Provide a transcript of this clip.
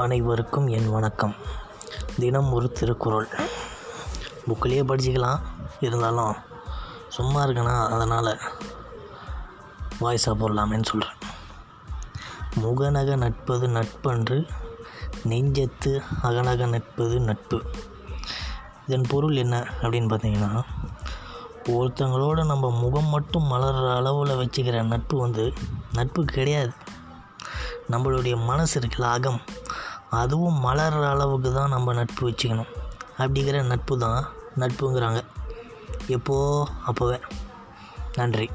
அனைவருக்கும் என் வணக்கம். தினம் ஒரு திருக்குறள். புக்கிலேயே படிச்சுக்கலாம் இருந்தாலும் சும்மா இருக்கேனா? அதனால் வாய்ஸாக போடலாமேன்னு சொல்கிறேன் முகநக நட்பது நட்பன்று நெஞ்சத்து அகநக நட்பது நட்பு. இதன் பொருள் என்ன அப்படின்னு பார்த்தீங்கன்னா ஒருத்தங்களோட நம்ம முகம் மட்டும் மலர்ற அளவில் வச்சுக்கிற நட்பு வந்து நட்பு கிடையாது. நம்மளுடைய மனசு இருக்குல்ல அகம் அதுவும் மலர்கிற அளவுக்கு தான் நம்ம நட்பு வச்சுக்கணும். அப்படிங்கிற நட்பு தான் நட்புங்கிறாங்க. எப்போ? அப்போவே. நன்றி.